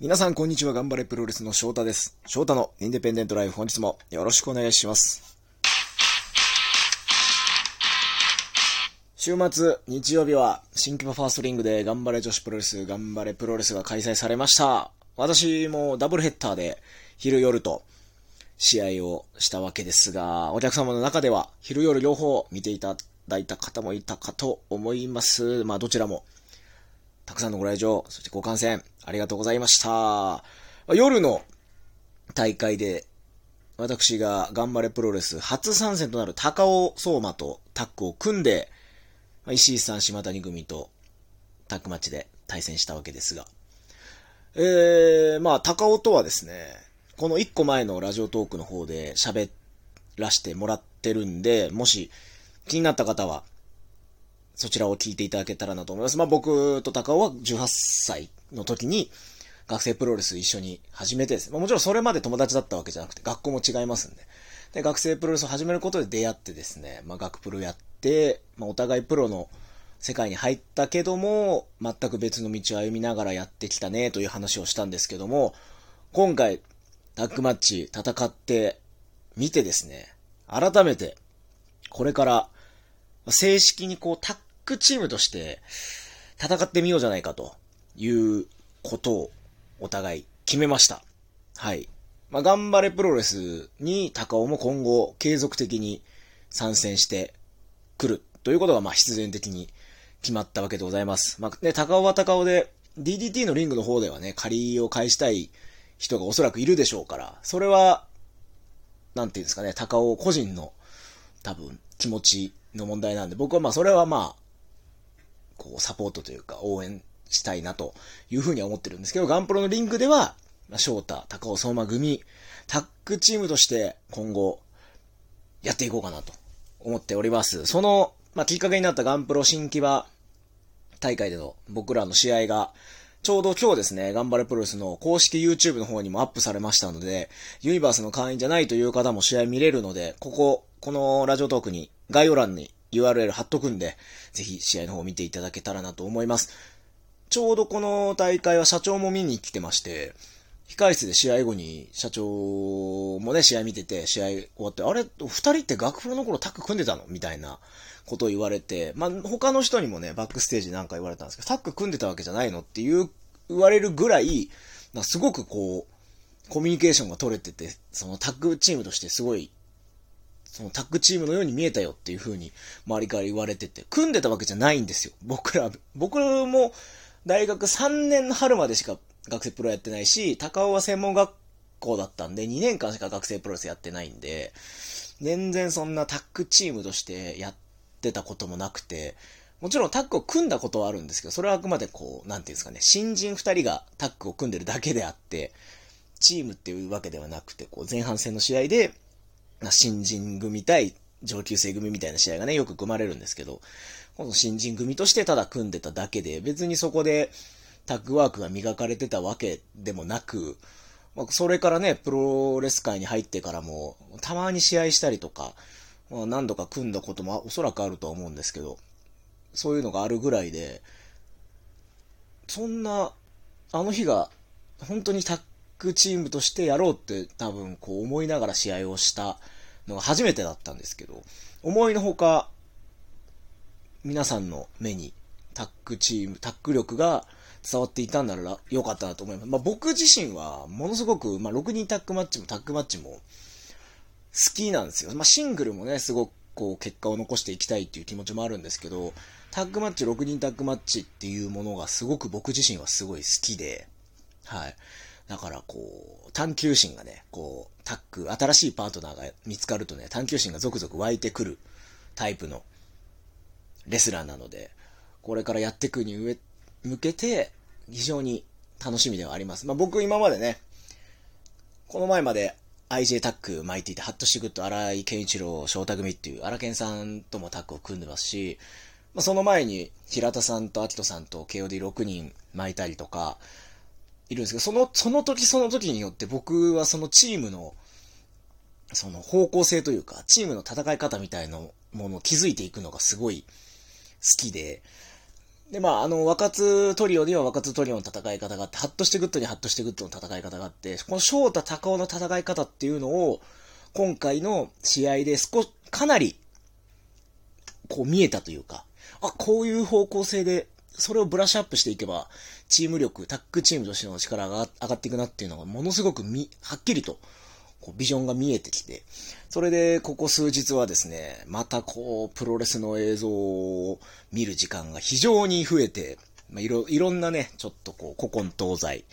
皆さんこんにちは、頑張れプロレスの翔太です。翔太のインデペンデントライフ本日もよろしくお願いします。週末、日曜日は、新規パファーストリングで頑張れ女子プロレス、頑張れプロレスが開催されました。私もダブルヘッダーで、昼夜と試合をしたわけですが、お客様の中では、昼夜両方見ていただいた方もいたかと思います。まあ、どちらも、たくさんのご来場、そしてご観戦、ありがとうございました。夜の大会で、私が頑張れプロレス初参戦となる高尾相馬とタッグを組んで、石井さん、島谷組とタッグマッチで対戦したわけですが、えー、まあ、高尾とはですね、この1個前のラジオトークの方で喋らせてもらってるんで、もし気になった方は、そちらを聞いていただけたらなと思います。まあ僕と高尾は18歳の時に学生プロレス一緒に始めてですね。まあもちろんそれまで友達だったわけじゃなくて学校も違いますんで。で、学生プロレスを始めることで出会ってですね、まあ学プロやって、まあお互いプロの世界に入ったけども、全く別の道を歩みながらやってきたねという話をしたんですけども、今回タッグマッチ戦ってみてですね、改めてこれから正式にこうタッグチームとして戦ってみようじゃないかということをお互い決めました。はい。まあ、頑張れプロレスに高尾も今後継続的に参戦してくるということがまあ必然的に決まったわけでございます。まあ、ね、高尾は高尾で DDT のリングの方ではね、借りを返したい人がおそらくいるでしょうから、それは、なんていうんですかね、高尾個人の多分気持ちの問題なんで、僕はまあそれはまあ、こうサポートというか応援したいなというふうには思ってるんですけど、ガンプロのリングでは、まあ、翔太、高尾相馬組、タッグチームとして今後やっていこうかなと思っております。その、まあ、きっかけになったガンプロ新規場大会での僕らの試合が、ちょうど今日ですね、頑張れプロレスの公式 YouTube の方にもアップされましたので、ユニバースの会員じゃないという方も試合見れるので、ここ、このラジオトークに概要欄に URL 貼っとくんで、ぜひ試合の方を見ていただけたらなと思います。ちょうどこの大会は社長も見に来てまして、控室で試合後に社長もね、試合見てて、試合終わって、あれ、二人って学プロの頃タッグ組んでたの？みたいなことを言われて、まあ、他の人にもね、バックステージなんか言われたんですけど、タッグ組んでたわけじゃないのっていう、言われるぐらい、すごくこう、コミュニケーションが取れてて、そのタッグチームとしてすごいそのタッグチームのように見えたよっていう風に周りから言われてて、組んでたわけじゃないんですよ。僕ら、僕も大学3年の春までしか学生プロやってないし、高尾は専門学校だったんで2年間しか学生プロレスやってないんで、全然そんなタッグチームとしてやってたこともなくて、もちろんタッグを組んだことはあるんですけど、それはあくまでこう、なんていうんですかね、新人2人がタッグを組んでるだけであって、チームっていうわけではなくて、こう前半戦の試合で、新人組対上級生組みたいな試合がね、よく組まれるんですけど、この新人組としてただ組んでただけで、別にそこでタッグワークが磨かれてたわけでもなく、まあ、それからね、プロレス界に入ってからも、たまに試合したりとか、まあ、何度か組んだこともおそらくあると思うんですけど、そういうのがあるぐらいで、そんな、あの日が、本当にタッグチームとしてやろうって多分こう思いながら試合をしたのが初めてだったんですけど、思いのほか、皆さんの目にタッグチーム、タッグ力が伝わっていたんなら良かったなと思います。まあ僕自身はものすごく、まあ6人タッグマッチもタッグマッチも好きなんですよ。まあシングルもね、すごくこう結果を残していきたいっていう気持ちもあるんですけど、タッグマッチ、6人タッグマッチっていうものがすごく僕自身はすごい好きで、はい。だからこう、探求心がね、こう、タッグ、新しいパートナーが見つかるとね、探求心が続々湧いてくるタイプのレスラーなので、これからやっていくに上、向けて、非常に楽しみではあります。まあ僕今までね、この前まで IJ タッグ巻いていて、ハットシグッド、荒井健一郎、翔太組っていう荒健さんともタッグを組んでますし、まあその前に平田さんと秋人さんと KOD6 人巻いたりとか、いるんですけど、その、その時その時によって僕はそのチームの、その方向性というか、チームの戦い方みたいなものを築いていくのがすごい好きで、で、まあ、あの、若津トリオでは若津トリオの戦い方があって、ハッとしてグッドにハッとしてグッドの戦い方があって、この翔太高尾の戦い方っていうのを、今回の試合で少し、かなり、こう見えたというか、あ、こういう方向性で、それをブラッシュアップしていけば、チーム力、タッグチームとしての力が上がっていくなっていうのが、ものすごくみ、はっきりと、こうビジョンが見えてきて、それで、ここ数日はですね、またこう、プロレスの映像を見る時間が非常に増えて、まあ、いろ、いろんなね、ちょっとこう、古今東西、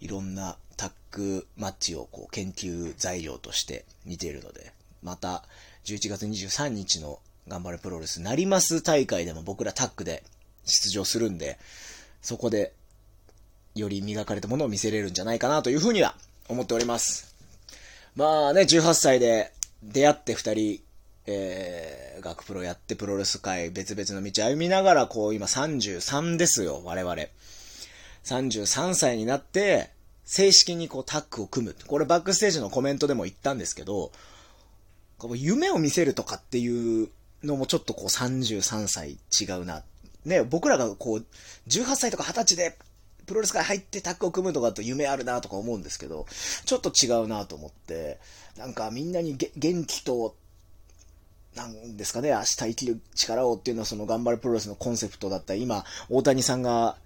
いろんなタッグマッチをこう、研究材料として見ているので、また、11月23日の頑張れプロレスなります大会でも僕らタッグで出場するんで、そこで、より磨かれたものを見せれるんじゃないかなというふうには思っております。まあね、18歳で出会って二人、えー、学プロやってプロレス界別々の道歩みながら、こう今33ですよ、我々。33歳になって、正式にこうタッグを組む。これバックステージのコメントでも言ったんですけど、夢を見せるとかっていうのもちょっとこう33歳違うなっ。ね、僕らがこう、18歳とか20歳でプロレス界入ってタッグを組むとかだと夢あるなとか思うんですけど、ちょっと違うなと思って、なんかみんなに元気と、なんですかね、明日生きる力をっていうのはその頑張るプロレスのコンセプトだったり、今、大谷さんが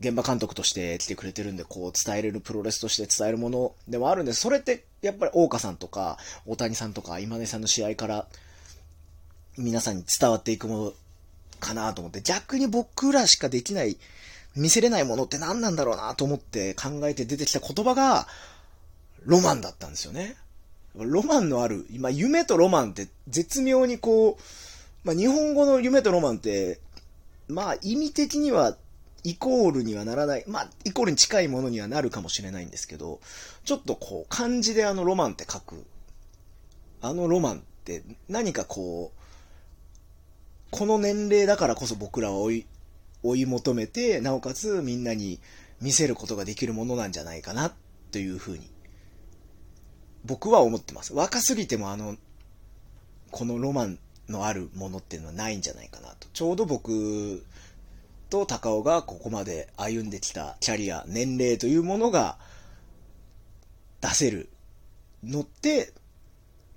現場監督として来てくれてるんで、こう伝えれるプロレスとして伝えるものでもあるんで。それってやっぱり大岡さんとか、大谷さんとか、今根さんの試合から皆さんに伝わっていくものかなと思って、逆に僕らしかできない見せれないものって何なんだろうなと思って考えて出てきた言葉が、ロマンだったんですよね。ロマンのある、今、夢とロマンって絶妙にこう、まあ、日本語の夢とロマンって、まあ、意味的にはイコールにはならない、まあ、イコールに近いものにはなるかもしれないんですけど、ちょっとこう、漢字であのロマンって書く、あのロマンって何かこう、この年齢だからこそ僕らは追い、追い求めて、なおかつみんなに見せることができるものなんじゃないかな、というふうに、僕は思ってます。若すぎてもあの、このロマンのあるものっていうのはないんじゃないかなと。ちょうど僕と高尾がここまで歩んできたキャリア、年齢というものが出せるのって、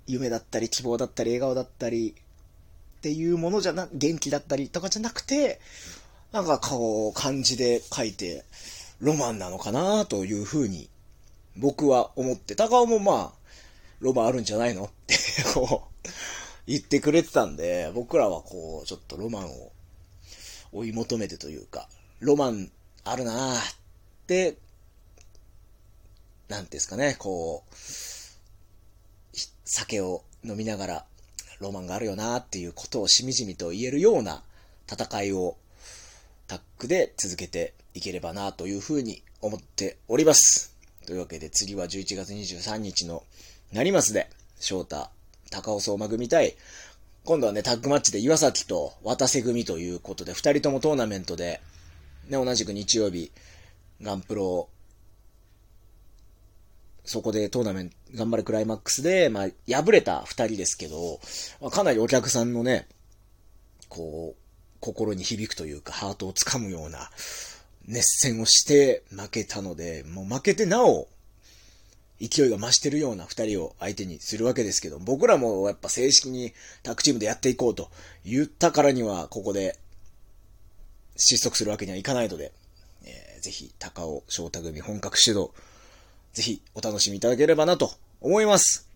夢だったり希望だったり笑顔だったりっていうものじゃな、元気だったりとかじゃなくて、なんかこう、漢字で書いて、ロマンなのかなというふうに、僕は思って、高尾もまあ、ロマンあるんじゃないのって こう、言ってくれてたんで、僕らはこう、ちょっとロマンを追い求めてというか、ロマンあるなって、なんですかね、こう、酒を飲みながら、ロマンがあるよなっていうことをしみじみと言えるような戦いをタックで続けていければなというふうに思っております。というわけで次は11月23日のなりますで、翔太、高尾相馬組対、今度はね、タッグマッチで岩崎と渡瀬組ということで、二人ともトーナメントで、ね、同じく日曜日、ガンプロ、そこでトーナメント、頑張れクライマックスで、まあ、敗れた二人ですけど、まあ、かなりお客さんのね、こう、心に響くというか、ハートをつかむような熱戦をして負けたので、もう負けてなお、勢いが増してるような二人を相手にするわけですけど、僕らもやっぱ正式にタッグチームでやっていこうと言ったからには、ここで失速するわけにはいかないので、えー、ぜひ、高尾翔太組本格指導、ぜひお楽しみいただければなと思います。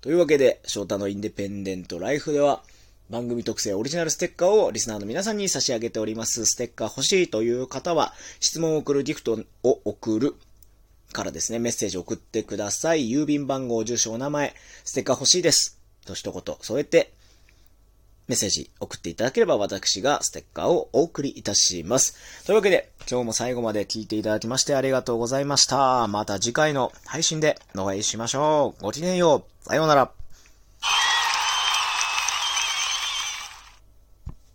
というわけで、翔太のインデペンデントライフでは、番組特製オリジナルステッカーをリスナーの皆さんに差し上げております。ステッカー欲しいという方は、質問を送るギフトを送るからですね、メッセージを送ってください。郵便番号、住所、お名前、ステッカー欲しいです。と一言添えて、メッセージ送っていただければ私がステッカーをお送りいたします。というわけで、今日も最後まで聞いていただきましてありがとうございました。また次回の配信でお会いしましょう。ごきげんよう。さようなら。